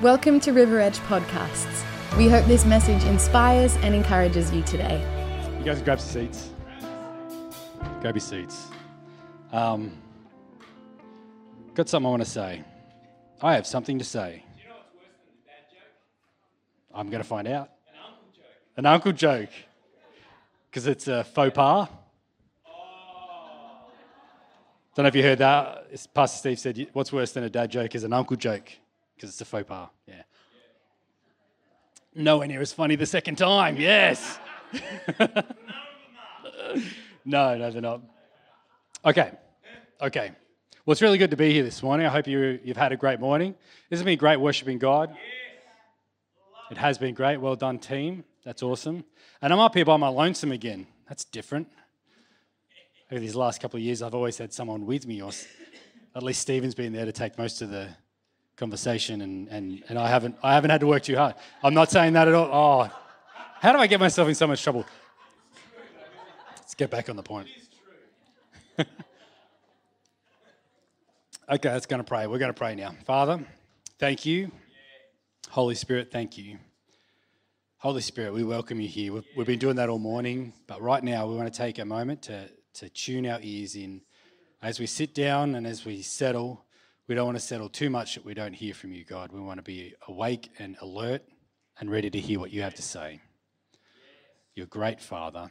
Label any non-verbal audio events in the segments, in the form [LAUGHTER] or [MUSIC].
Welcome to River Edge Podcasts. We hope this message inspires and encourages you today. You guys grab seats. Grab your seats. Um, got something I want to say. I have something to say. Do you know what's worse than a dad joke? I'm going to find out. An uncle joke. An uncle joke. Because it's a faux pas. Don't know if you heard that. Pastor Steve said, What's worse than a dad joke is an uncle joke? Because it's a faux pas. Yeah. Nowhere near as funny the second time. Yes. [LAUGHS] no, no, they're not. Okay. Okay. Well, it's really good to be here this morning. I hope you, you've had a great morning. This has been great worshiping God. It has been great. Well done, team. That's awesome. And I'm up here by my lonesome again. That's different. Over these last couple of years, I've always had someone with me, or at least Stephen's been there to take most of the conversation, and, and, and I, haven't, I haven't had to work too hard. I'm not saying that at all. Oh, how do I get myself in so much trouble? Let's get back on the point. [LAUGHS] okay, let's going to pray. We're going to pray now. Father, thank you. Holy Spirit, thank you. Holy Spirit, we welcome you here. We've, we've been doing that all morning, but right now we want to take a moment to, to tune our ears in. As we sit down and as we settle, we don't want to settle too much that we don't hear from you, God. We want to be awake and alert and ready to hear what you have to say. You're great Father.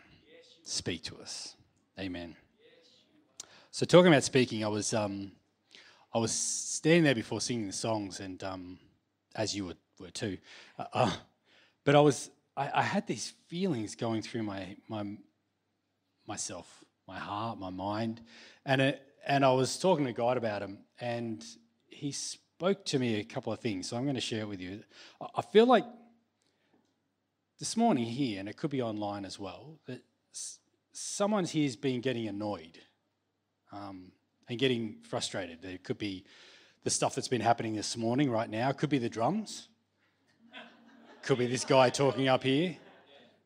Speak to us. Amen. So, talking about speaking, I was um, I was standing there before singing the songs, and um, as you were, were too, uh, uh, but I was I, I had these feelings going through my my myself, my heart, my mind, and it, and I was talking to God about him, and He spoke to me a couple of things. So I'm going to share it with you. I- feel like this morning here, and it could be online as well, that someone here's been getting annoyed um, and getting frustrated. It could be the stuff that's been happening this morning, right now. It could be the drums. Could be this guy talking up here.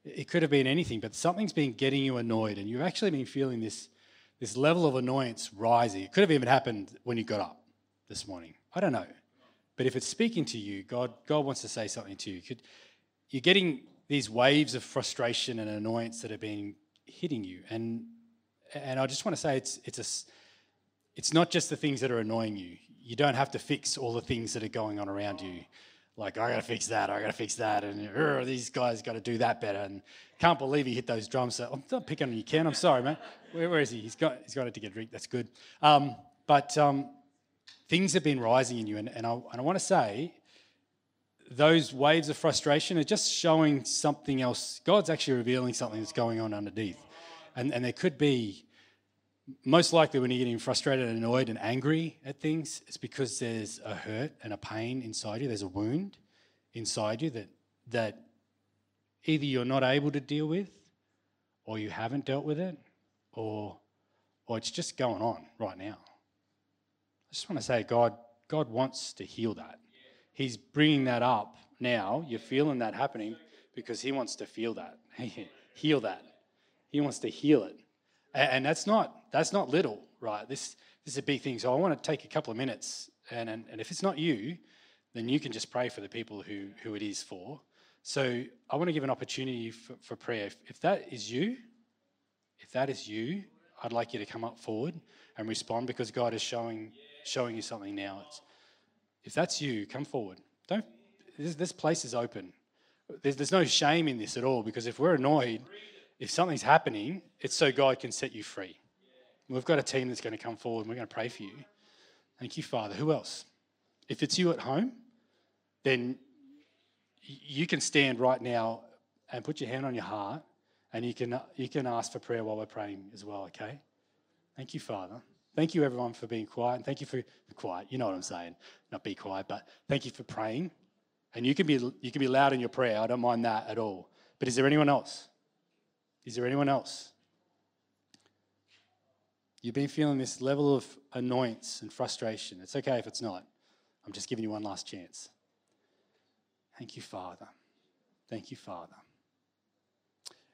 It could have been anything, but something's been getting you annoyed, and you've actually been feeling this, this level of annoyance rising. It could have even happened when you got up this morning. I don't know. But if it's speaking to you, God, God wants to say something to you. Could, you're getting these waves of frustration and annoyance that have been hitting you. And, and I just want to say it's, it's, a, it's not just the things that are annoying you. You don't have to fix all the things that are going on around you. Like, I got to fix that, I got to fix that, and these guys got to do that better. And can't believe he hit those drums. So, I'm not picking on you, Ken. I'm sorry, man. Where, where is he? He's got, he's got it to get a drink. That's good. Um, but um, things have been rising in you. And, and I, and I want to say, those waves of frustration are just showing something else. God's actually revealing something that's going on underneath. And, and there could be, most likely when you're getting frustrated and annoyed and angry at things, it's because there's a hurt and a pain inside you. There's a wound inside you that, that either you're not able to deal with, or you haven't dealt with it, or, or it's just going on right now. I just want to say, God, God wants to heal that. He's bringing that up now. You're feeling that happening because He wants to feel that, [LAUGHS] heal that. He wants to heal it, A- and that's not that's not little, right? This this is a big thing. So I want to take a couple of minutes, and and, and if it's not you, then you can just pray for the people who who it is for. So I want to give an opportunity for, for prayer. If, if that is you, if that is you, I'd like you to come up forward and respond because God is showing showing you something now. It's, if that's you, come forward. Don't. This, this place is open. There's, there's no shame in this at all because if we're annoyed, if something's happening, it's so God can set you free. We've got a team that's going to come forward and we're going to pray for you. Thank you, Father. Who else? If it's you at home, then you can stand right now and put your hand on your heart and you can, you can ask for prayer while we're praying as well, okay? Thank you, Father. Thank you, everyone, for being quiet. And thank you for quiet. You know what I'm saying. Not be quiet, but thank you for praying. And you can be you can be loud in your prayer. I don't mind that at all. But is there anyone else? Is there anyone else? You've been feeling this level of annoyance and frustration. It's okay if it's not. I'm just giving you one last chance. Thank you, Father. Thank you, Father.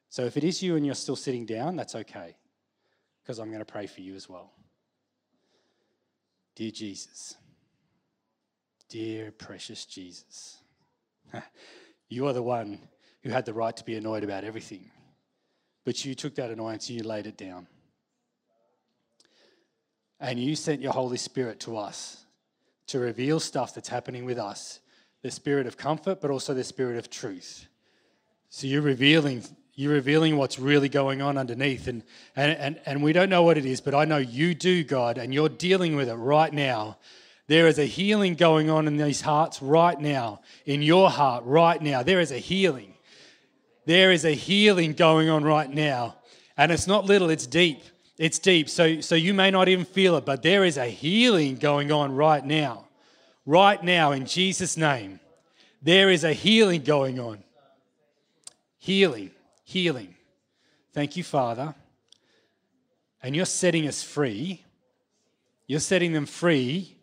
So if it is you and you're still sitting down, that's okay, because I'm going to pray for you as well. Dear Jesus, Dear precious Jesus, [LAUGHS] you are the one who had the right to be annoyed about everything, but you took that annoyance and you laid it down. And you sent your Holy Spirit to us to reveal stuff that's happening with us the spirit of comfort, but also the spirit of truth. So you're revealing. You're revealing what's really going on underneath. And, and, and, and we don't know what it is, but I know you do, God, and you're dealing with it right now. There is a healing going on in these hearts right now, in your heart right now. There is a healing. There is a healing going on right now. And it's not little, it's deep. It's deep. So, so you may not even feel it, but there is a healing going on right now. Right now, in Jesus' name, there is a healing going on. Healing, healing. Thank you, Father. And you're setting us free. You're setting them free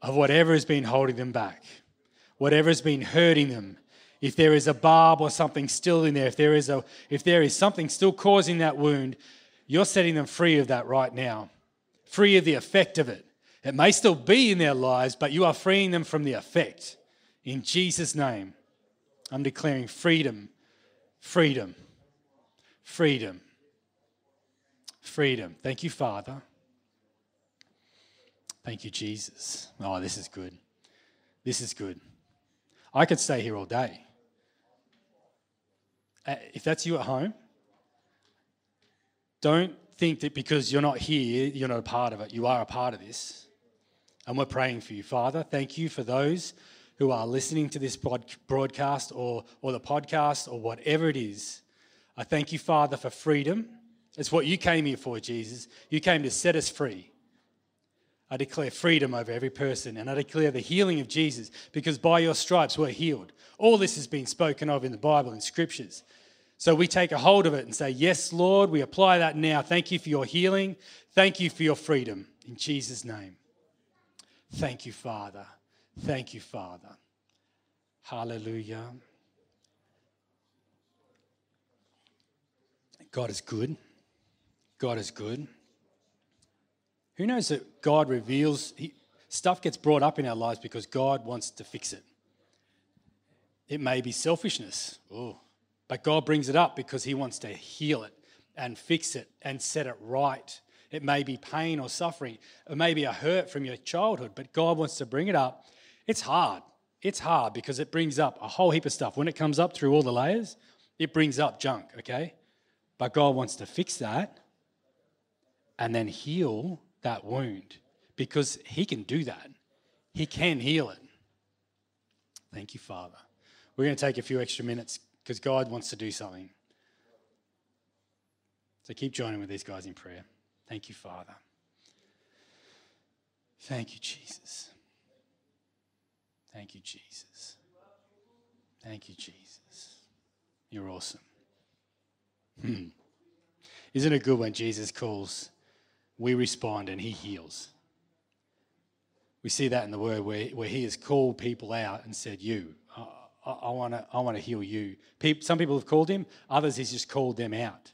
of whatever has been holding them back, whatever has been hurting them. If there is a barb or something still in there, if there is, a, if there is something still causing that wound, you're setting them free of that right now, free of the effect of it. It may still be in their lives, but you are freeing them from the effect. In Jesus' name, I'm declaring freedom, freedom, freedom, freedom. Thank you, Father. Thank you, Jesus. Oh, this is good. This is good. I could stay here all day. Uh, if that's you at home, don't think that because you're not here, you're not a part of it. You are a part of this. And we're praying for you. Father, thank you for those who are listening to this broadcast or, or the podcast or whatever it is. I thank you, Father, for freedom. It's what you came here for, Jesus. You came to set us free. I declare freedom over every person and I declare the healing of Jesus because by your stripes we're healed. All this has been spoken of in the Bible and scriptures. So we take a hold of it and say, Yes, Lord, we apply that now. Thank you for your healing. Thank you for your freedom. In Jesus' name. Thank you, Father. Thank you, Father. Hallelujah. God is good. God is good. Who knows that God reveals, he, stuff gets brought up in our lives because God wants to fix it. It may be selfishness, oh, but God brings it up because He wants to heal it and fix it and set it right. It may be pain or suffering, it may be a hurt from your childhood, but God wants to bring it up. It's hard. It's hard because it brings up a whole heap of stuff. When it comes up through all the layers, it brings up junk, okay? But God wants to fix that and then heal that wound because He can do that. He can heal it. Thank you, Father. We're going to take a few extra minutes because God wants to do something. So keep joining with these guys in prayer. Thank you, Father. Thank you, Jesus. Thank you, Jesus. Thank you, Jesus. You're awesome. Hmm. Isn't it good when Jesus calls we respond and he heals. We see that in the word where, where he has called people out and said, You, I want to I wanna heal you. People, some people have called him, others he's just called them out.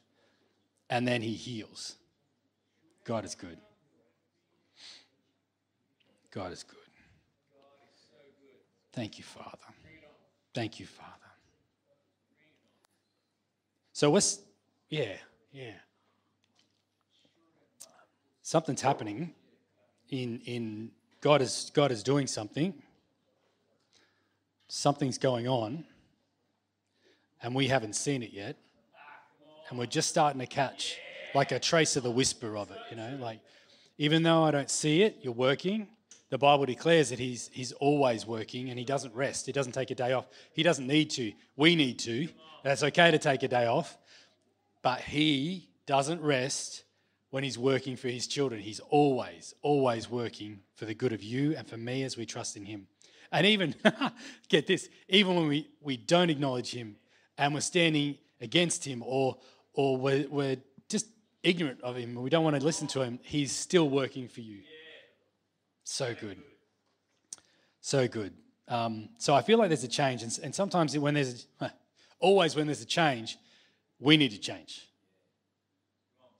And then he heals. God is good. God is good. Thank you, Father. Thank you, Father. So what's, yeah, yeah something's happening in, in God is God is doing something. Something's going on, and we haven't seen it yet. And we're just starting to catch like a trace of the whisper of it, you know, like even though I don't see it, you're working. The Bible declares that he's, he's always working and he doesn't rest. He doesn't take a day off. He doesn't need to. We need to. That's okay to take a day off. But he doesn't rest when he's working for his children. He's always, always working for the good of you and for me as we trust in him. And even, [LAUGHS] get this, even when we, we don't acknowledge him and we're standing against him or, or we're, we're just ignorant of him, we don't want to listen to him, he's still working for you. So good. So good. Um, so I feel like there's a change. And, and sometimes when there's, a, [LAUGHS] always when there's a change, we need to change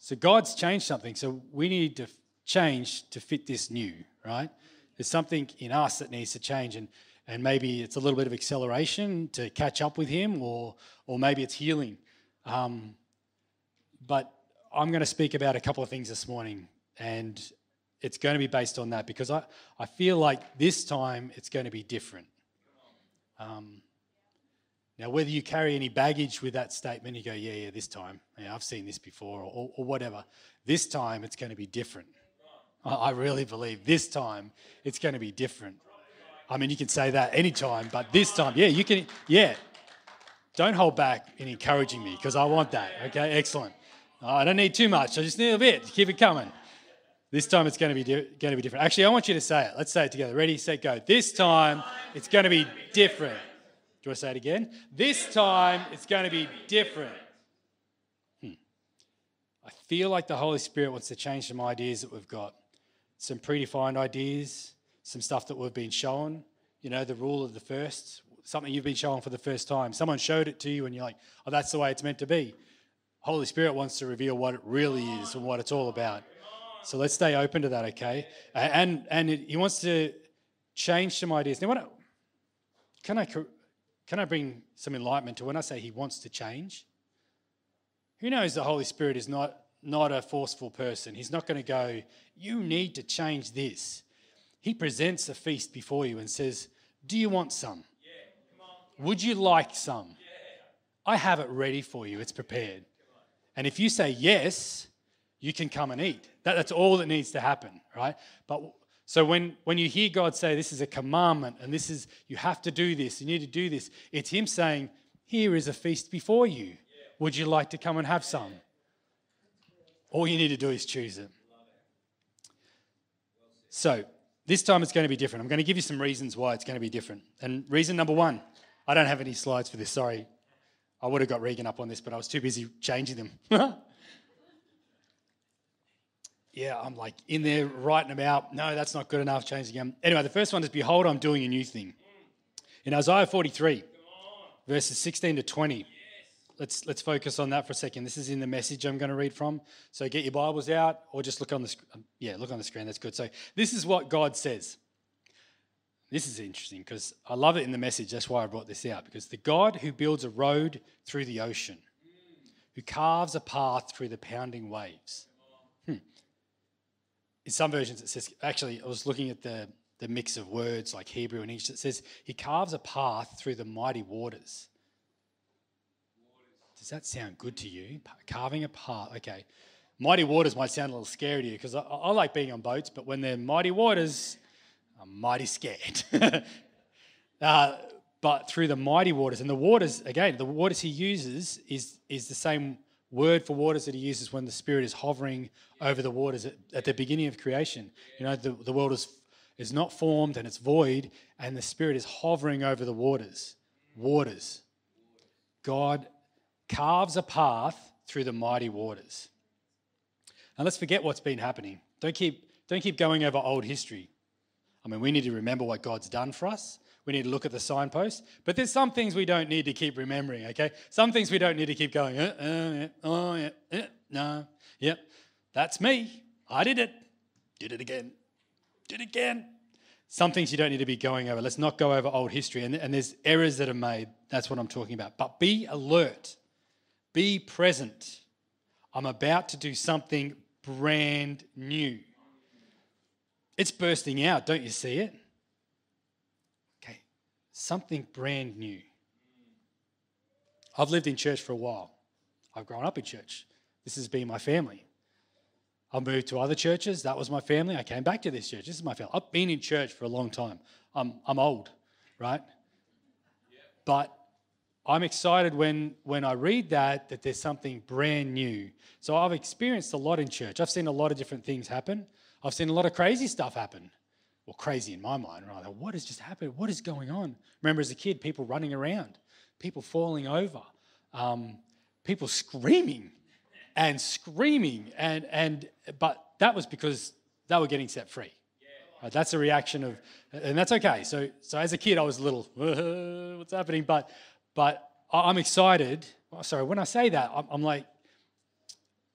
so God's changed something. So we need to change to fit this new, right? There's something in us that needs to change, and and maybe it's a little bit of acceleration to catch up with Him, or or maybe it's healing. Um, but I'm going to speak about a couple of things this morning, and it's going to be based on that because I, I feel like this time it's going to be different. Um, now, whether you carry any baggage with that statement, you go, yeah, yeah, this time, yeah, I've seen this before, or, or whatever. This time it's going to be different. I, I really believe this time it's going to be different. I mean, you can say that anytime, but this time, yeah, you can, yeah. Don't hold back in encouraging me because I want that. Okay, excellent. I don't need too much. I just need a bit. Keep it coming. This time it's going to be di- going to be different. Actually, I want you to say it. Let's say it together. Ready, set, go. This time it's going to be different. Do to say it again? This time it's going to be different. Hmm. I feel like the Holy Spirit wants to change some ideas that we've got, some predefined ideas, some stuff that we've been shown. You know, the rule of the first, something you've been shown for the first time. Someone showed it to you, and you're like, "Oh, that's the way it's meant to be." Holy Spirit wants to reveal what it really is and what it's all about. So let's stay open to that, okay? And and it, he wants to change some ideas. Now, what can I can I bring some enlightenment to when I say he wants to change? Who knows the Holy Spirit is not not a forceful person. He's not going to go, "You need to change this." He presents a feast before you and says, "Do you want some? Yeah, Would you like some? Yeah. I have it ready for you. It's prepared." And if you say yes, you can come and eat. That, that's all that needs to happen, right? But so when, when you hear God say this is a commandment and this is you have to do this, you need to do this, it's Him saying, Here is a feast before you. Would you like to come and have some? All you need to do is choose it. So this time it's going to be different. I'm going to give you some reasons why it's going to be different. And reason number one, I don't have any slides for this, sorry. I would have got Regan up on this, but I was too busy changing them. [LAUGHS] yeah, I'm like in there writing them out. No, that's not good enough. Changing them. Anyway, the first one is Behold, I'm doing a new thing. In Isaiah 43, verses 16 to 20. Let's, let's focus on that for a second. This is in the message I'm going to read from. So get your Bibles out or just look on the um, yeah, look on the screen. That's good. So this is what God says. This is interesting because I love it in the message. That's why I brought this out because the God who builds a road through the ocean, who carves a path through the pounding waves. Hmm. In some versions, it says, actually, I was looking at the, the mix of words like Hebrew and English. It says, He carves a path through the mighty waters. Does that sound good to you? Carving a path. Okay. Mighty waters might sound a little scary to you because I, I like being on boats, but when they're mighty waters, I'm mighty scared. [LAUGHS] uh, but through the mighty waters, and the waters, again, the waters he uses is, is the same word for waters that he uses when the Spirit is hovering over the waters at, at the beginning of creation. You know, the, the world is, is not formed and it's void, and the Spirit is hovering over the waters. Waters. God carves a path through the mighty waters. And let's forget what's been happening. Don't keep, don't keep going over old history. I mean, we need to remember what God's done for us. We need to look at the signpost. But there's some things we don't need to keep remembering, okay? Some things we don't need to keep going, uh, uh, yeah, oh, yeah, yeah, no, yep, that's me. I did it. Did it again. Did it again. Some things you don't need to be going over. Let's not go over old history. And, and there's errors that are made. That's what I'm talking about. But be alert, be present. I'm about to do something brand new. It's bursting out, don't you see it? Okay, something brand new. I've lived in church for a while. I've grown up in church. This has been my family. I've moved to other churches. That was my family. I came back to this church. This is my family. I've been in church for a long time. I'm, I'm old, right? But I'm excited when, when I read that, that there's something brand new. So I've experienced a lot in church. I've seen a lot of different things happen. I've seen a lot of crazy stuff happen. Well, crazy in my mind, right? What has just happened? What is going on? Remember as a kid, people running around, people falling over, um, people screaming and screaming. And, and, but that was because they were getting set free. Right, that's a reaction of, and that's okay. So, so as a kid, I was a little, [LAUGHS] what's happening? But, but I'm excited. Oh, sorry, when I say that, I'm, I'm like,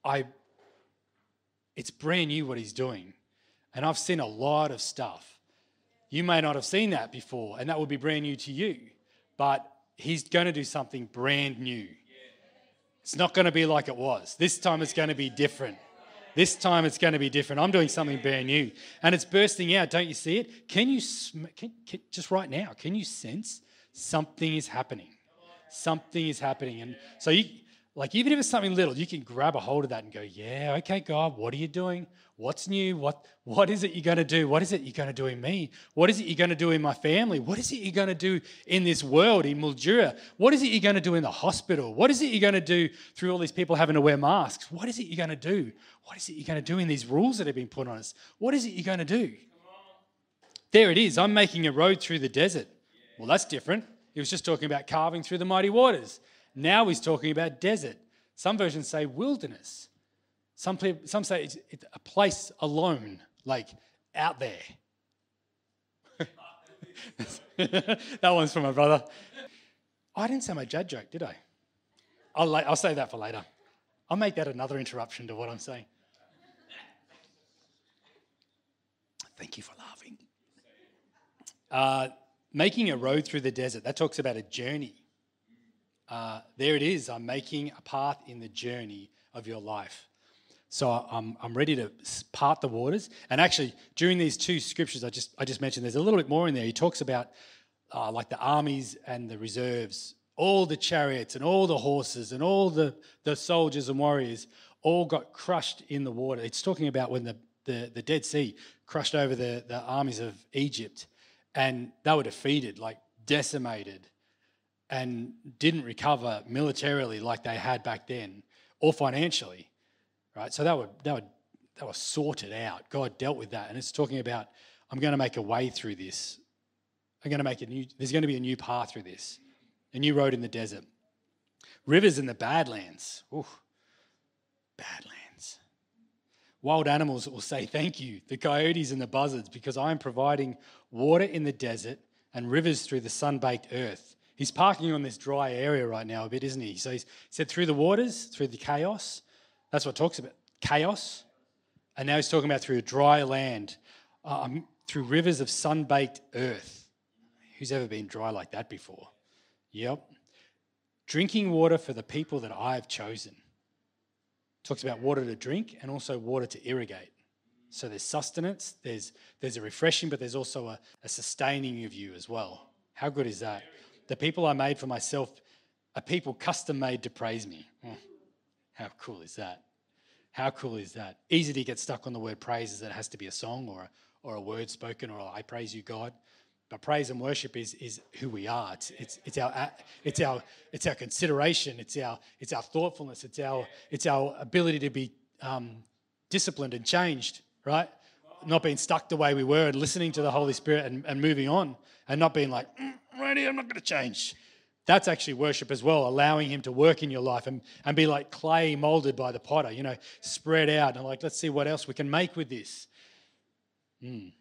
I, it's brand new what he's doing. And I've seen a lot of stuff. You may not have seen that before, and that would be brand new to you. But He's going to do something brand new. It's not going to be like it was. This time it's going to be different. This time it's going to be different. I'm doing something brand new. And it's bursting out. Don't you see it? Can you, can, can, just right now, can you sense something is happening? Something is happening. And so you, like, even if it's something little, you can grab a hold of that and go, yeah, okay, God, what are you doing? What's new? What, what is it you're going to do? What is it you're going to do in me? What is it you're going to do in my family? What is it you're going to do in this world, in Mildura? What is it you're going to do in the hospital? What is it you're going to do through all these people having to wear masks? What is it you're going to do? What is it you're going to do in these rules that have been put on us? What is it you're going to do? There it is. I'm making a road through the desert. Well, that's different. He was just talking about carving through the mighty waters. Now he's talking about desert. Some versions say wilderness. Some, people, some say it's, it's a place alone, like out there. [LAUGHS] that one's from my brother. I didn't say my dad joke, did I? I'll, I'll say that for later. I'll make that another interruption to what I'm saying. Thank you for laughing. Uh, making a road through the desert, that talks about a journey. Uh, there it is. I'm making a path in the journey of your life. So I'm, I'm ready to part the waters. And actually, during these two scriptures I just, I just mentioned, there's a little bit more in there. He talks about uh, like the armies and the reserves, all the chariots and all the horses and all the, the soldiers and warriors all got crushed in the water. It's talking about when the, the, the Dead Sea crushed over the, the armies of Egypt and they were defeated, like decimated and didn't recover militarily like they had back then or financially right? So that were, that were, that were sorted out. God dealt with that. And it's talking about i'm going to make a way through this. I'm going to make a new there's going to be a new path through this a new road in the desert. Rivers in the badlands. Ooh, badlands wild animals will say thank you the coyotes and the buzzards because i'm providing water in the desert and rivers through the sun-baked earth He's parking on this dry area right now a bit, isn't he? So he's said through the waters, through the chaos. That's what talks about chaos. And now he's talking about through a dry land, um, through rivers of sun baked earth. Who's ever been dry like that before? Yep. Drinking water for the people that I have chosen. Talks about water to drink and also water to irrigate. So there's sustenance, there's, there's a refreshing, but there's also a, a sustaining of you as well. How good is that? The people I made for myself are people custom made to praise me. Oh, how cool is that? How cool is that? Easy to get stuck on the word praise as it has to be a song or a, or a word spoken or I praise you, God. But praise and worship is, is who we are. It's, it's, it's, our, it's, our, it's our consideration. It's our, it's our thoughtfulness. It's our, it's our ability to be um, disciplined and changed, right? Not being stuck the way we were and listening to the Holy Spirit and, and moving on and not being like, mm, ready, I'm not going to change. That's actually worship as well, allowing Him to work in your life and, and be like clay molded by the potter, you know, spread out and like, let's see what else we can make with this. Mm.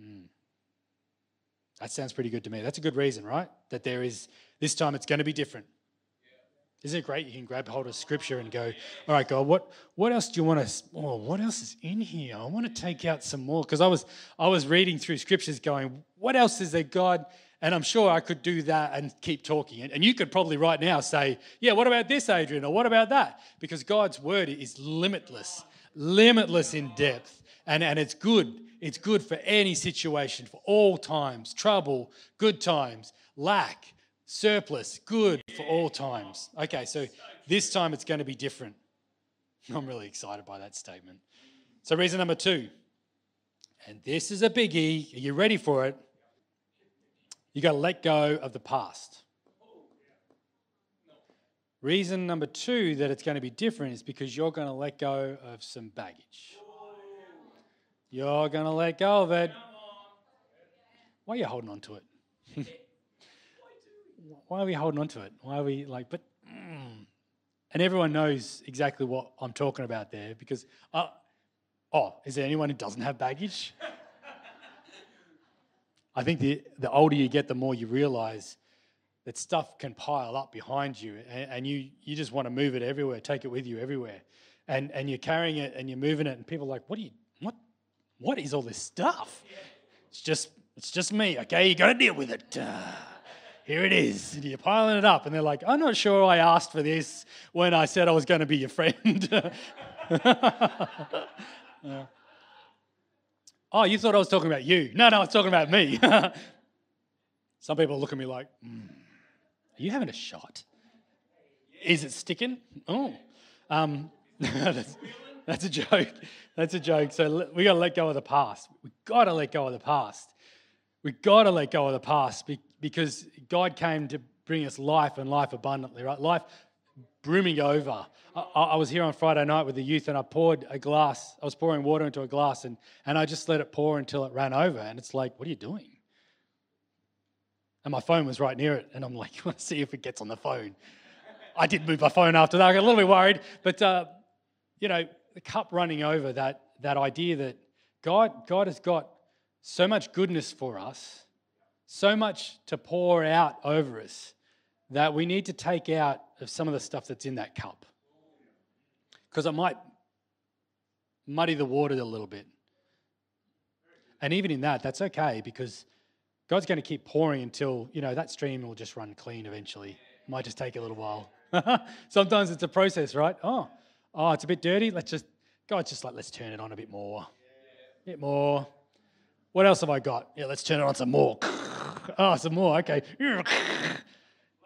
Mm. That sounds pretty good to me. That's a good reason, right? That there is, this time it's going to be different. Isn't it great? You can grab hold of scripture and go, all right, God, what, what else do you want to, oh, what else is in here? I want to take out some more. Because I was, I was reading through scriptures going, what else is there, God? And I'm sure I could do that and keep talking. And you could probably right now say, yeah, what about this, Adrian? Or what about that? Because God's word is limitless, limitless in depth. And, and it's good. It's good for any situation, for all times, trouble, good times, lack surplus, good for all times. Okay, so this time it's going to be different. [LAUGHS] I'm really excited by that statement. So, reason number two, and this is a biggie. Are you ready for it? You got to let go of the past. Reason number two that it's going to be different is because you're going to let go of some baggage. You're going to let go of it. Why are you holding on to it? [LAUGHS] why are we holding on to it? Why are we like, but, mm. and everyone knows exactly what I'm talking about there because, uh, oh, is there anyone who doesn't have baggage? I think the, the older you get, the more you realize that stuff can pile up behind you and, and you, you just want to move it everywhere, take it with you everywhere. And, and you're carrying it and you're moving it, and people are like, what are you, what, is all this stuff? It's just it's just me. Okay, you got to deal with it. Uh, here it is. And you're piling it up, and they're like, I'm not sure I asked for this when I said I was going to be your friend. [LAUGHS] uh, oh, you thought I was talking about you? No, no, I was talking about me. [LAUGHS] Some people look at me like, mm, Are you having a shot? Is it sticking? Oh. Um, [LAUGHS] that's, a joke. That's a joke. So we got to let go of the past. We got to let go of the past. We got to let go of the past because God came to bring us life and life abundantly, right? Life brimming over. I, I, was here on Friday night with the youth and I poured a glass, I was pouring water into a glass and, and I just let it pour until it ran over. And it's like, what are you doing? And my phone was right near it. And I'm like, I want to see if it gets on the phone. I did move my phone after that. I got a little bit worried. But, uh, you know, the cup running over, that, that idea that God, God has got so much goodness for us, so much to pour out over us, that we need to take out of some of the stuff that's in that cup. Because it might muddy the water a little bit. And even in that, that's okay because God's going to keep pouring until, you know, that stream will just run clean eventually. Might just take a little while. [LAUGHS] Sometimes it's a process, right? Oh, oh, it's a bit dirty. Let's just, God's just like, let's turn it on a bit more. A bit more. What else have I got? Yeah, let's turn it on some more. [LAUGHS] Oh, some more. Okay. You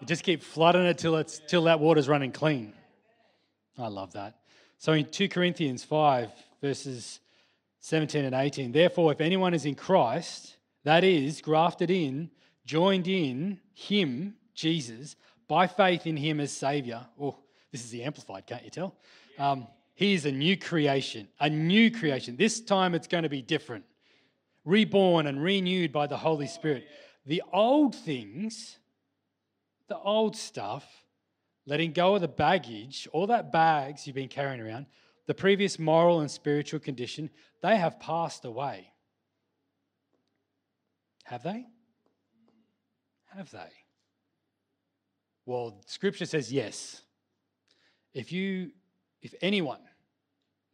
just keep flooding it till it's till that water's running clean. I love that. So in 2 Corinthians 5, verses 17 and 18, therefore, if anyone is in Christ, that is, grafted in, joined in Him, Jesus, by faith in Him as Savior. Oh, this is the Amplified, can't you tell? Um, he is a new creation, a new creation. This time it's going to be different. Reborn and renewed by the Holy Spirit. The old things, the old stuff, letting go of the baggage, all that bags you've been carrying around, the previous moral and spiritual condition, they have passed away. Have they? Have they? Well, scripture says yes. If you, if anyone,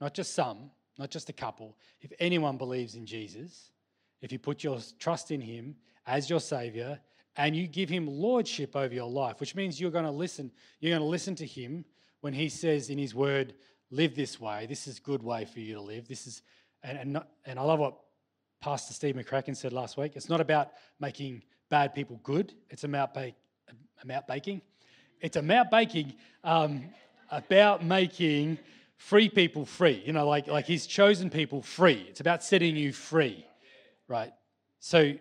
not just some, not just a couple, if anyone believes in Jesus, if you put your trust in him as your savior and you give him lordship over your life, which means you're going to listen, you're going to listen to him when he says in his word, live this way. This is a good way for you to live. This is, and, and, not, and I love what Pastor Steve McCracken said last week. It's not about making bad people good. It's about, bake, about baking. It's about baking, um, about making free people free. You know, like, like he's chosen people free. It's about setting you free, right? So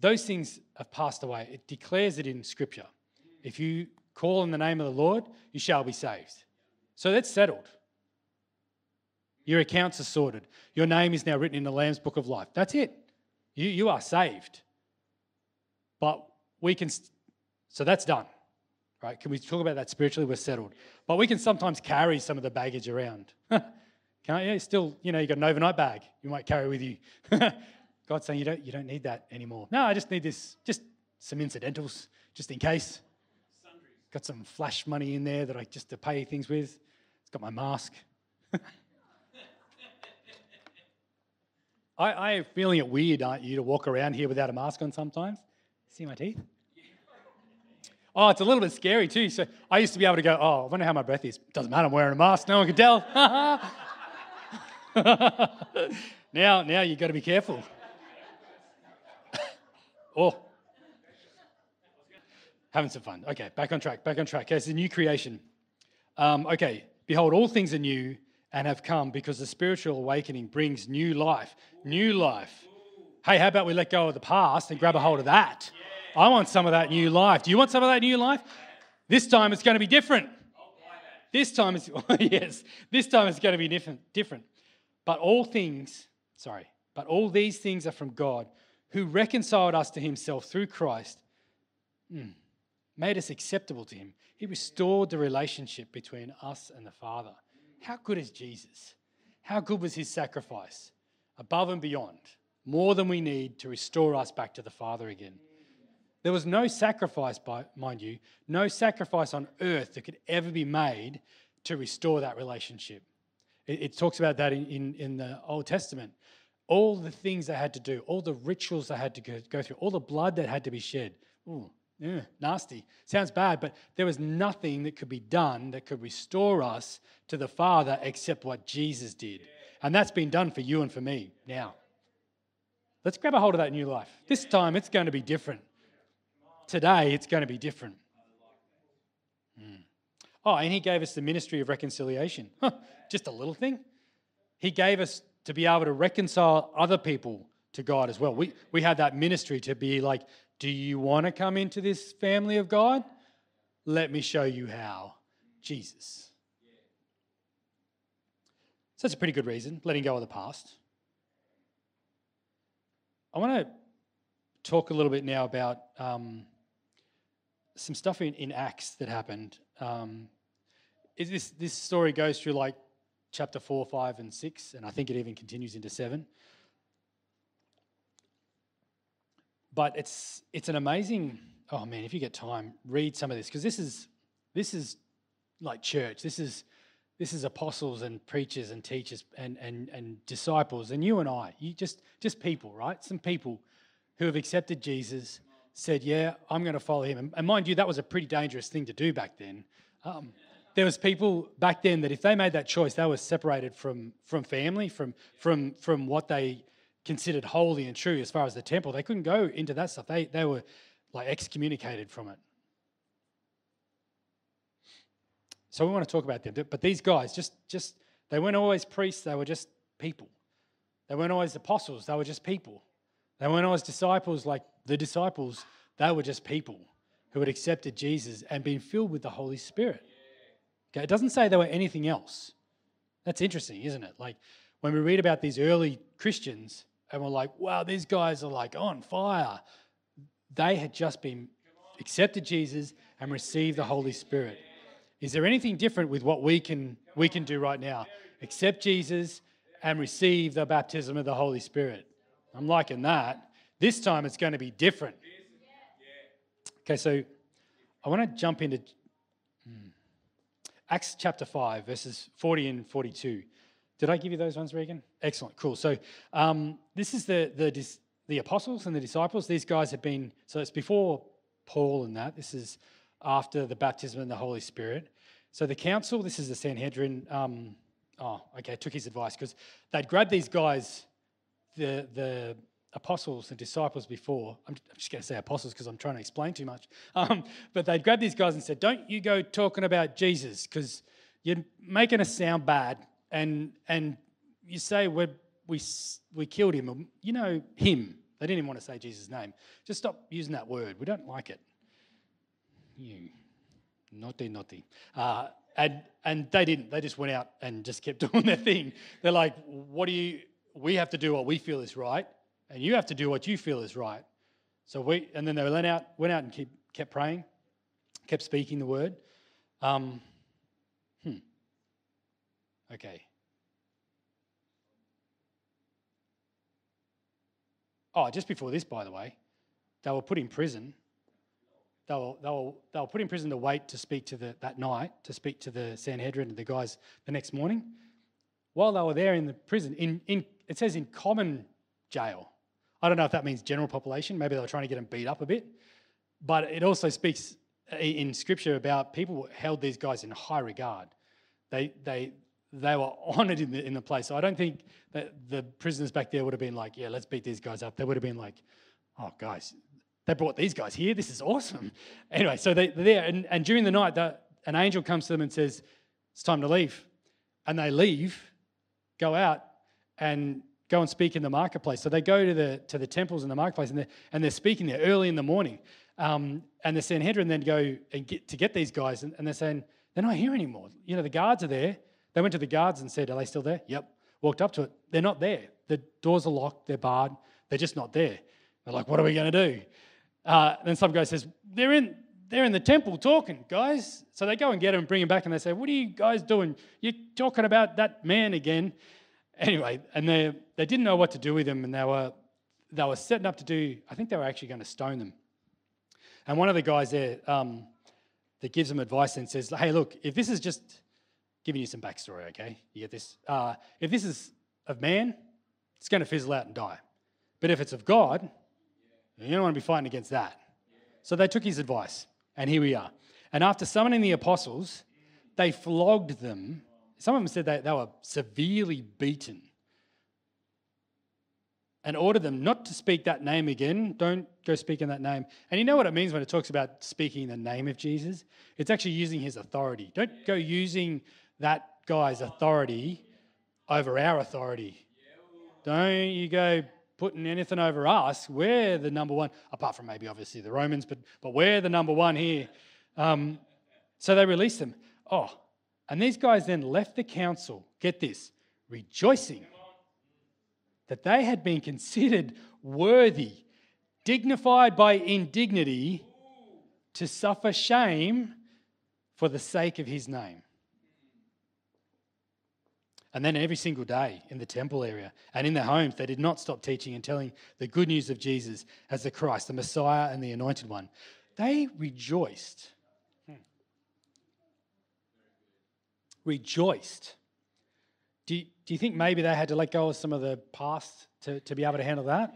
those things have passed away. It declares it in Scripture. If you call in the name of the Lord, you shall be saved. So that's settled. Your accounts are sorted. Your name is now written in the Lamb's book of life. That's it. You, you are saved. But we can, so that's done, right? Can we talk about that spiritually? We're settled. But we can sometimes carry some of the baggage around. [LAUGHS] Can't you? Still, you know, you got an overnight bag you might carry with you. [LAUGHS] God's saying you don't, you don't need that anymore. No, I just need this, just some incidentals, just in case. Got some flash money in there that I just to pay things with. It's got my mask. [LAUGHS] I, I am feeling it weird, aren't you, to walk around here without a mask on sometimes? See my teeth? Oh, it's a little bit scary too. So I used to be able to go, oh, I wonder how my breath is. Doesn't matter, I'm wearing a mask, no one can tell. [LAUGHS] now, now you've got to be careful. [LAUGHS] oh. Having some fun. Okay, back on track, back on track. Okay, it's a new creation. Um, okay, behold, all things are new and have come because the spiritual awakening brings new life. New life. Hey, how about we let go of the past and grab a hold of that? I want some of that new life. Do you want some of that new life? This time it's going to be different. This time it's [LAUGHS] yes, this time it's going to be different, different. But all things, sorry, but all these things are from God, who reconciled us to himself through Christ, hmm, made us acceptable to him. He restored the relationship between us and the Father. How good is Jesus? How good was his sacrifice? Above and beyond, more than we need to restore us back to the Father again. There was no sacrifice, by, mind you, no sacrifice on earth that could ever be made to restore that relationship. It, it talks about that in, in, in the Old Testament. all the things they had to do, all the rituals they had to go, go through, all the blood that had to be shed. Ooh, yeah, nasty. Sounds bad, but there was nothing that could be done that could restore us to the Father except what Jesus did. And that's been done for you and for me now. Let's grab a hold of that new life. This time it's going to be different. Today it's going to be different. Mm. Oh, and he gave us the ministry of reconciliation. Huh, just a little thing. He gave us to be able to reconcile other people to God as well. We, we had that ministry to be like, do you want to come into this family of God? Let me show you how. Jesus. So that's a pretty good reason, letting go of the past. I want to talk a little bit now about um, some stuff in, in Acts that happened. Um, this, this story goes through like chapter 4, 5, and 6, and I think it even continues into 7. But it's, it's an amazing, oh man, if you get time, read some of this, because this is, this is like church. This is, this is apostles and preachers and teachers and, and, and disciples, and you and I, you just, just people, right? Some people who have accepted Jesus, said, yeah, I'm going to follow him. And mind you, that was a pretty dangerous thing to do back then. Um, there was people back then that if they made that choice, they were separated from, from family, from, from, from what they considered holy and true as far as the temple. They couldn't go into that stuff. They, they were like excommunicated from it. So we want to talk about them. But these guys, just, just they weren't always priests, they were just people. They weren't always apostles, they were just people. They when I was disciples like the disciples, they were just people who had accepted Jesus and been filled with the Holy Spirit. Okay, it doesn't say they were anything else. That's interesting, isn't it? Like when we read about these early Christians and we're like, wow, these guys are like on fire. They had just been accepted Jesus and received the Holy Spirit. Is there anything different with what we can we can do right now? Accept Jesus and receive the baptism of the Holy Spirit. I'm liking that. This time it's going to be different. Okay, so I want to jump into hmm, Acts chapter 5, verses 40 and 42. Did I give you those ones, Regan? Excellent, cool. So um, this is the, the, the apostles and the disciples. These guys have been, so it's before Paul and that. This is after the baptism in the Holy Spirit. So the council, this is the Sanhedrin. Um, oh, okay, took his advice because they'd grab these guys, the, the apostles and disciples before. I'm just going to say apostles because I'm trying to explain too much. [LAUGHS] Um, but they'd grab these guys and said, Don't you go talking about Jesus because you're making us sound bad. And, and you say we we, we killed him. You know, him. They didn't even want to say Jesus' name. Just stop using that word. We don't like it. You, naughty, naughty. Uh, and, and they didn't. They just went out and just kept [LAUGHS] doing their thing. They're like, What do you, we have to do what we feel is right and you have to do what you feel is right. So we, and then they went out, went out and keep, kept praying, kept speaking the word. Um, hmm. Okay. Oh, just before this, by the way, they were put in prison. They were, they were, they were put in prison to wait to speak to the, that night, to speak to the Sanhedrin and the guys the next morning. While they were there in the prison, in, in, it says in common jail. I don't know if that means general population. Maybe they were trying to get them beat up a bit. But it also speaks eh, in scripture about people held these guys in high regard. They, they, they were [LAUGHS] honored in the, in the place. So I don't think that the prisoners back there would have been like, yeah, let's beat these guys up. They would have been like, oh, guys, they brought these guys here. This is awesome. [LAUGHS] Anyway, so they, are there. And, and during the night, the, an angel comes to them and says, it's time to leave. And they leave, go out, and go and speak in the marketplace. So they go to the, to the temples in the marketplace and they're, and they're speaking there early in the morning. Um, and the Sanhedrin then go and get, to get these guys and, and they're saying, they're not here anymore. You know, the guards are there. They went to the guards and said, Are they still there? Yep. Walked up to it. They're not there. The doors are locked. They're barred. They're just not there. They're like, What are we going to do? Uh, then some guy says, They're in, they're in the temple talking, guys. So they go and get him and bring him back and they say, What are you guys doing? You're talking about that man again anyway, and they, they didn't know what to do with him, and they were, they were setting up to do, I think they were actually going to stone them. And one of the guys there um, that gives them advice and says, hey, look, if this is just giving you some backstory, okay? You get this? Uh, if this is of man, it's going to fizzle out and die. But if it's of God, you don't want to be fighting against that. So they took his advice, and here we are. And after summoning the apostles, they flogged them. Some of them said they, they were severely beaten and ordered them not to speak that name again. Don't go speaking that name. And you know what it means when it talks about speaking the name of Jesus? It's actually using his authority. Don't go using that guy's authority over our authority. Don't you go putting anything over us. We're the number one, apart from maybe obviously the Romans, but, but we're the number one here. Um, so they released them. Oh, and these guys then left the council, get this, rejoicing that they had been considered worthy, dignified by indignity, to suffer shame for the sake of his name. And then every single day in the temple area and in their homes, they did not stop teaching and telling the good news of Jesus as the Christ, the Messiah, and the Anointed One. They rejoiced. Rejoiced. Do you, do you think maybe they had to let go of some of the past to, to be able to handle that?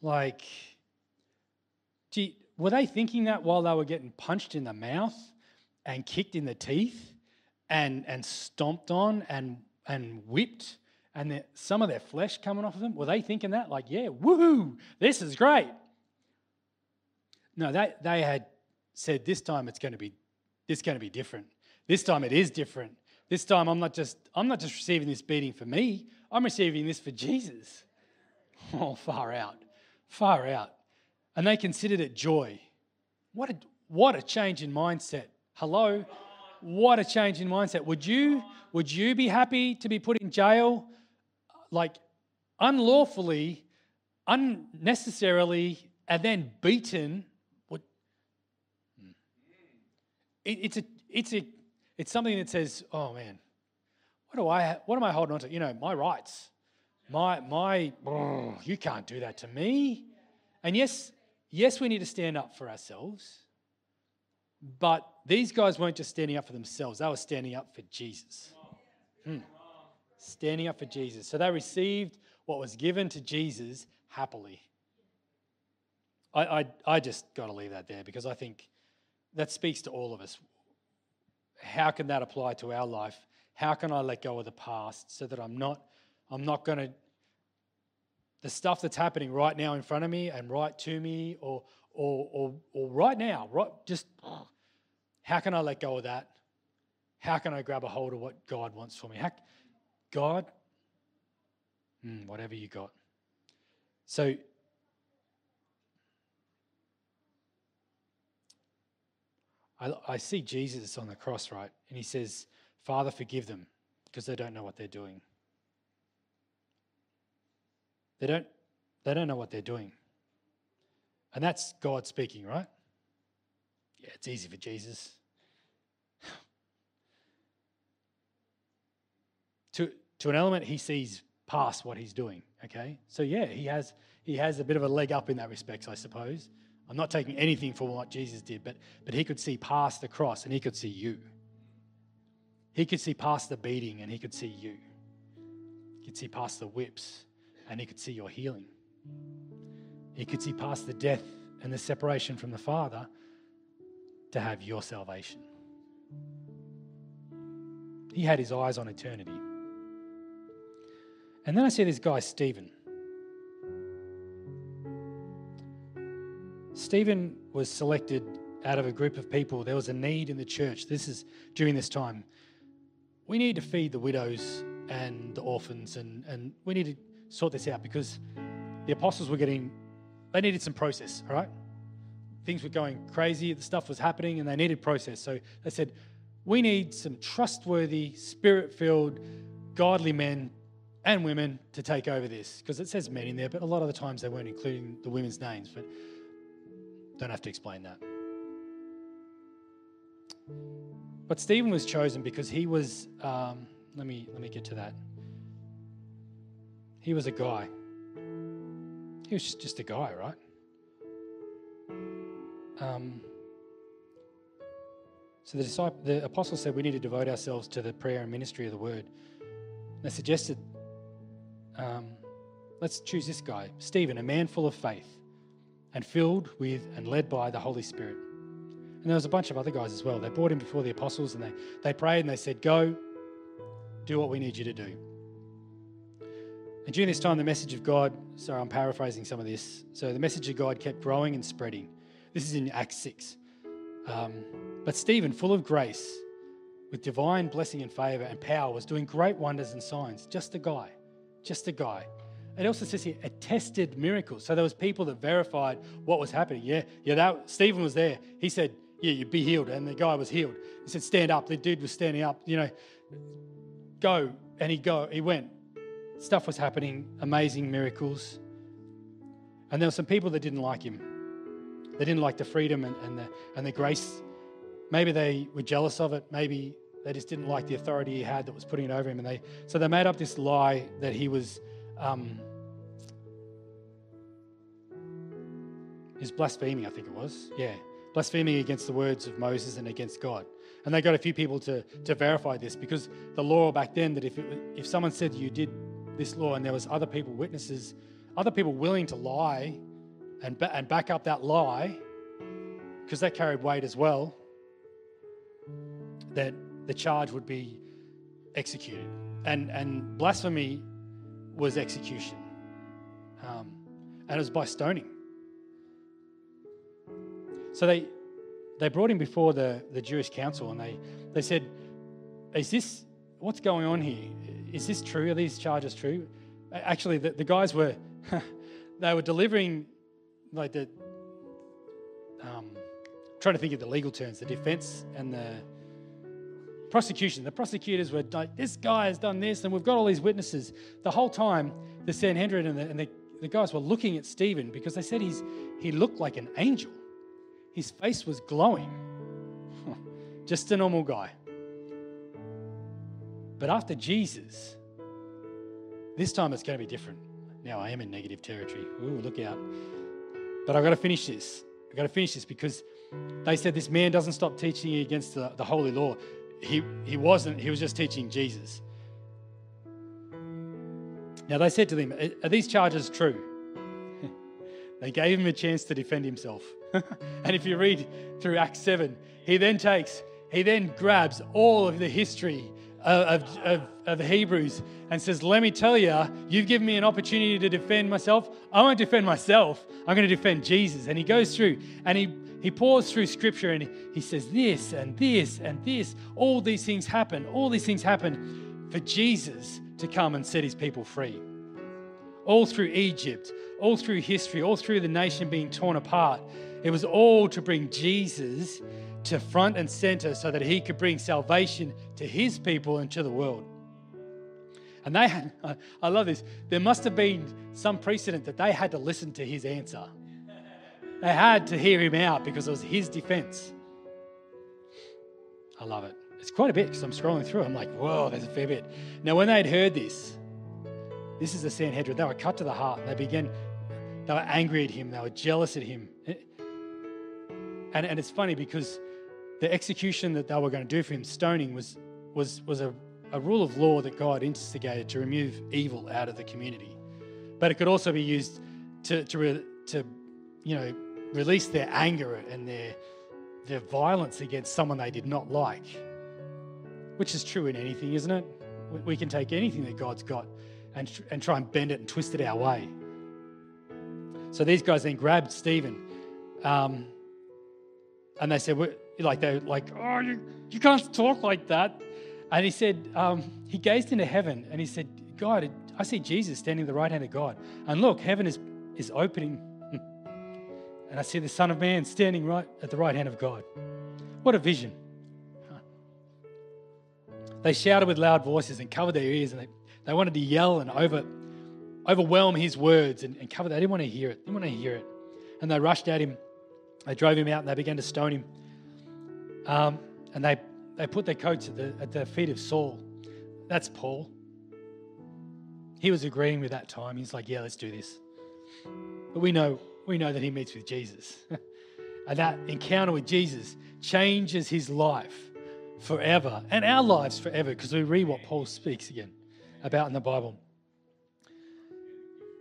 Like, you, were they thinking that while they were getting punched in the mouth and kicked in the teeth? and, and stomped on and, and whipped and the, some of their flesh coming off of them? Were they thinking that? Like, yeah, woohoo, this is great. No, they, they had said this time it's going to be this going to be different. This time it is different. This time I'm not just I'm not just receiving this beating for me. I'm receiving this for Jesus. Oh, far out. Far out. And they considered it joy. What a what a change in mindset. Hello. What a change in mindset. Would you, would you be happy to be put in jail, like unlawfully, unnecessarily, and then beaten? Would, hmm. it, it's, a, it's, a, it's something that says, oh man, what, do I, what am I holding on to? You know, my rights. My, my, you can't do that to me. And yes, yes, we need to stand up for ourselves. But these guys weren't just standing up for themselves, they were standing up for Jesus. Hmm. Standing up for Jesus. So they received what was given to Jesus happily. I, I, I just got to leave that there because I think that speaks to all of us. How can that apply to our life? How can I let go of the past so that I'm not, I'm not going to, the stuff that's happening right now in front of me and right to me or, or, or, or right now, right, just how can I let go of that? How can I grab a hold of what God wants for me? How, God, mm, whatever you got. So, I, I see Jesus on the cross, right? And he says, Father, forgive them because they don't know what they're doing. They don't, they don't know what they're doing. And that's God speaking, right? Yeah, it's easy for Jesus. [SIGHS] to, to an element, he sees past what he's doing, okay? So yeah, he has, he has a bit of a leg up in that respect, I suppose. I'm not taking anything from what Jesus did, but, but he could see past the cross and he could see you. He could see past the beating and he could see you. He could see past the whips and he could see your healing. He could see past the death and the separation from the Father to have your salvation. He had his eyes on eternity. And then I see this guy, Stephen. Stephen was selected out of a group of people. There was a need in the church. This is during this time. We need to feed the widows and the orphans, and, and we need to sort this out because the apostles were getting they needed some process, all right? Things were going crazy, the stuff was happening, and they needed process. So they said, we need some trustworthy, spirit filled, godly men and women to take over this. Because it says men in there, but a lot of the times they weren't including the women's names, but don't have to explain that. But Stephen was chosen because he was, um, let, me, let me get to that. He was a guy he was just a guy, right? Um, so the, disciple, the apostles said we need to devote ourselves to the prayer and ministry of the word. They suggested um, let's choose this guy, Stephen, a man full of faith and filled with and led by the Holy Spirit. And there was a bunch of other guys as well. They brought him before the apostles and they, they prayed and they said, Go, do what we need you to do. And during this time, the message of God, sorry, I'm paraphrasing some of this. So the message of God kept growing and spreading. This is in Acts 6. Um, but Stephen, full of grace, with divine blessing and favor and power, was doing great wonders and signs. Just a guy, just a guy. It also says here, attested miracles. So there was people that verified what was happening. Yeah, yeah, that Stephen was there. He said, yeah, you'd be healed. And the guy was healed. He said, stand up. The dude was standing up, you know, go. And he go, he went. Stuff was happening, amazing miracles. And there were some people that didn't like him. They didn't like the freedom and, and, the, and the grace. Maybe they were jealous of it. Maybe they just didn't like the authority he had that was putting it over him. And they, so they made up this lie that he was, um, was blaspheming, I think it was. Yeah, blaspheming against the words of Moses and against God. And they got a few people to, to verify this because the law back then that if, it, if someone said you did this law and there was other people, witnesses, other people willing to lie and, ba- and back up that lie, because that carried weight as well, that the charge would be executed. And, and blasphemy was execution. Um, and it was by stoning. So they, they brought him before the, the Jewish council and they, they said, Is this, what's going on here? Is this true? Are these charges true? Actually, the, the guys were, [LAUGHS] they were delivering like the, um, trying to think of the legal terms, the defense and the prosecution. The prosecutors were like, this guy has done this, and we've got all these witnesses. The whole time, the Sanhedrin and the, and the, the guys were looking at Stephen because they said he's, he looked like an angel. His face was glowing. [LAUGHS] Just a normal guy. But after Jesus, this time it's going to be different. Now I am in negative territory. Ooh, look out. But I've got to finish this. I've got to finish this because they said this man doesn't stop teaching against the, the holy law. He, he wasn't, he was just teaching Jesus. Now they said to them, Are these charges true? [LAUGHS] they gave him a chance to defend himself. [LAUGHS] and if you read through Acts 7, he then takes, he then grabs all of the history of, of, of, the Hebrews and says, Let me tell you, you've given me an opportunity to defend myself. I won't defend myself. I'm going to defend Jesus. And he goes through and he, he pours through scripture and he says, This and this and this. All these things happen. All these things happen for Jesus to come and set his people free. All through Egypt, all through history, all through the nation being torn apart. It was all to bring Jesus to front and center so that he could bring salvation to his people and to the world. And they had, I love this, there must have been some precedent that they had to listen to his answer. They had to hear him out because it was his defense. I love it. It's quite a bit because I'm scrolling through. I'm like, whoa, there's a fair bit. Now, when they'd heard this, this is the Sanhedrin, they were cut to the heart. They began, they were angry at him, they were jealous at him. And, and it's funny because the execution that they were going to do for him, stoning, was, was, was a, a rule of law that God instigated to remove evil out of the community. But it could also be used to, to, to you know, release their anger and their, their violence against someone they did not like, which is true in anything, isn't it? We can take anything that God's got and, and try and bend it and twist it our way. So these guys then grabbed Stephen um, and they said, like they're like, oh, you, you can't talk like that. And he said, um, he gazed into heaven and he said, God, I see Jesus standing at the right hand of God. And look, heaven is, is opening. And I see the Son of Man standing right at the right hand of God. What a vision. They shouted with loud voices and covered their ears and they, they wanted to yell and over, overwhelm his words and, and cover. They didn't want to hear it. They didn't want to hear it. And they rushed at him. They drove him out and they began to stone him. Um, and they, they put their coats at the, at the feet of Saul. That's Paul. He was agreeing with that time. He's like, yeah, let's do this. But we know, we know that he meets with Jesus. [LAUGHS] and that encounter with Jesus changes his life forever and our lives forever because we read what Paul speaks again about in the Bible.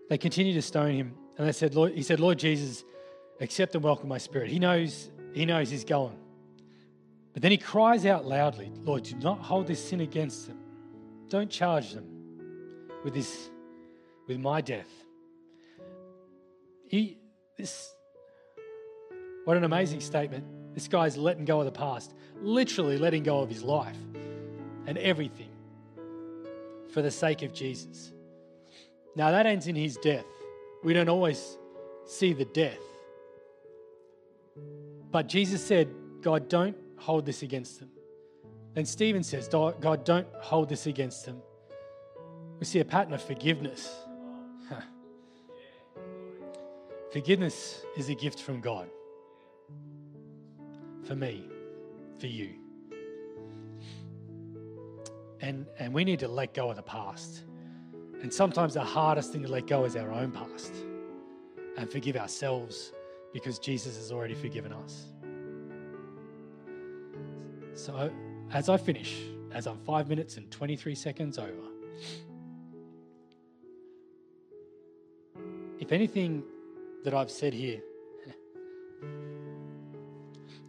they continue to stone him. And they said, Lord, he said, Lord Jesus, accept and welcome my spirit. He knows, he knows he's going. But then he cries out loudly, Lord, do not hold this sin against them. Don't charge them with this, with my death. He, this, what an amazing statement. This guy's letting go of the past, literally letting go of his life and everything for the sake of Jesus. Now, that ends in his death. We don't always see the death. But Jesus said, God, don't hold this against them. Then Stephen says, God, don't hold this against them. We see a pattern of forgiveness. Forgiveness is a gift from God. For me, for you. And, and we need to let go of the past. And sometimes the hardest thing to let go is our own past and forgive ourselves because Jesus has already forgiven us. So, as I finish, as I'm five minutes and 23 seconds over, if anything that I've said here,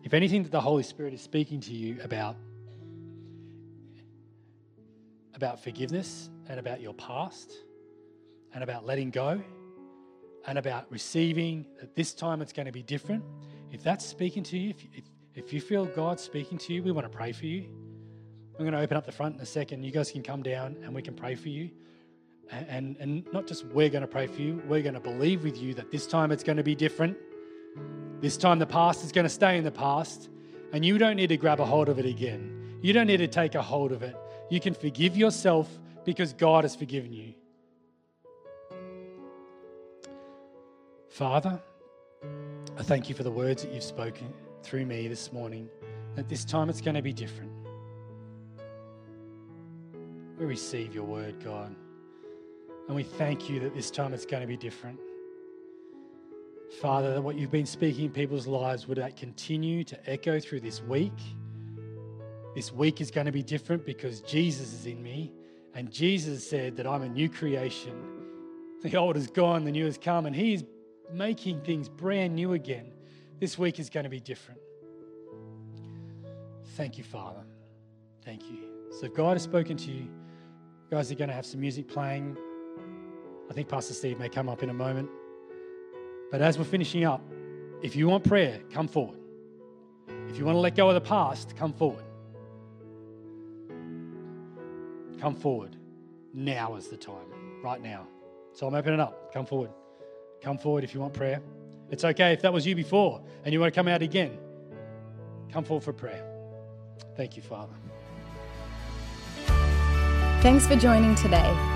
if anything that the Holy Spirit is speaking to you about, about forgiveness and about your past and about letting go and about receiving that this time it's going to be different, if that's speaking to you, if, if, if you feel God speaking to you, we want to pray for you. I'm going to open up the front in a second. You guys can come down and we can pray for you. And, and, not just we're going to pray for you, we're going to believe with you that this time it's going to be different. This time the past is going to stay in the past. And you don't need to grab a hold of it again. You don't need to take a hold of it. You can forgive yourself because God has forgiven you. Father, I thank you for the words that you've spoken through me this morning, that this time it's going to be different. We receive your word, God, and we thank you that this time it's going to be different. Father, that what you've been speaking in people's lives, would that continue to echo through this week? This week is going to be different because Jesus is in me, and Jesus said that I'm a new creation. The old is gone, the new has come, and He's making things brand new again. This week is going to be different. Thank you, Father. Thank you. So, if God has spoken to you, you guys are going to have some music playing. I think Pastor Steve may come up in a moment. But as we're finishing up, if you want prayer, come forward. If you want to let go of the past, come forward. Come forward. Now is the time, right now. So I'm opening up. Come forward. Come forward if you want prayer. It's okay if that was you before and you want to come out again. Come forward for prayer. Thank you, Father. Thanks for joining today.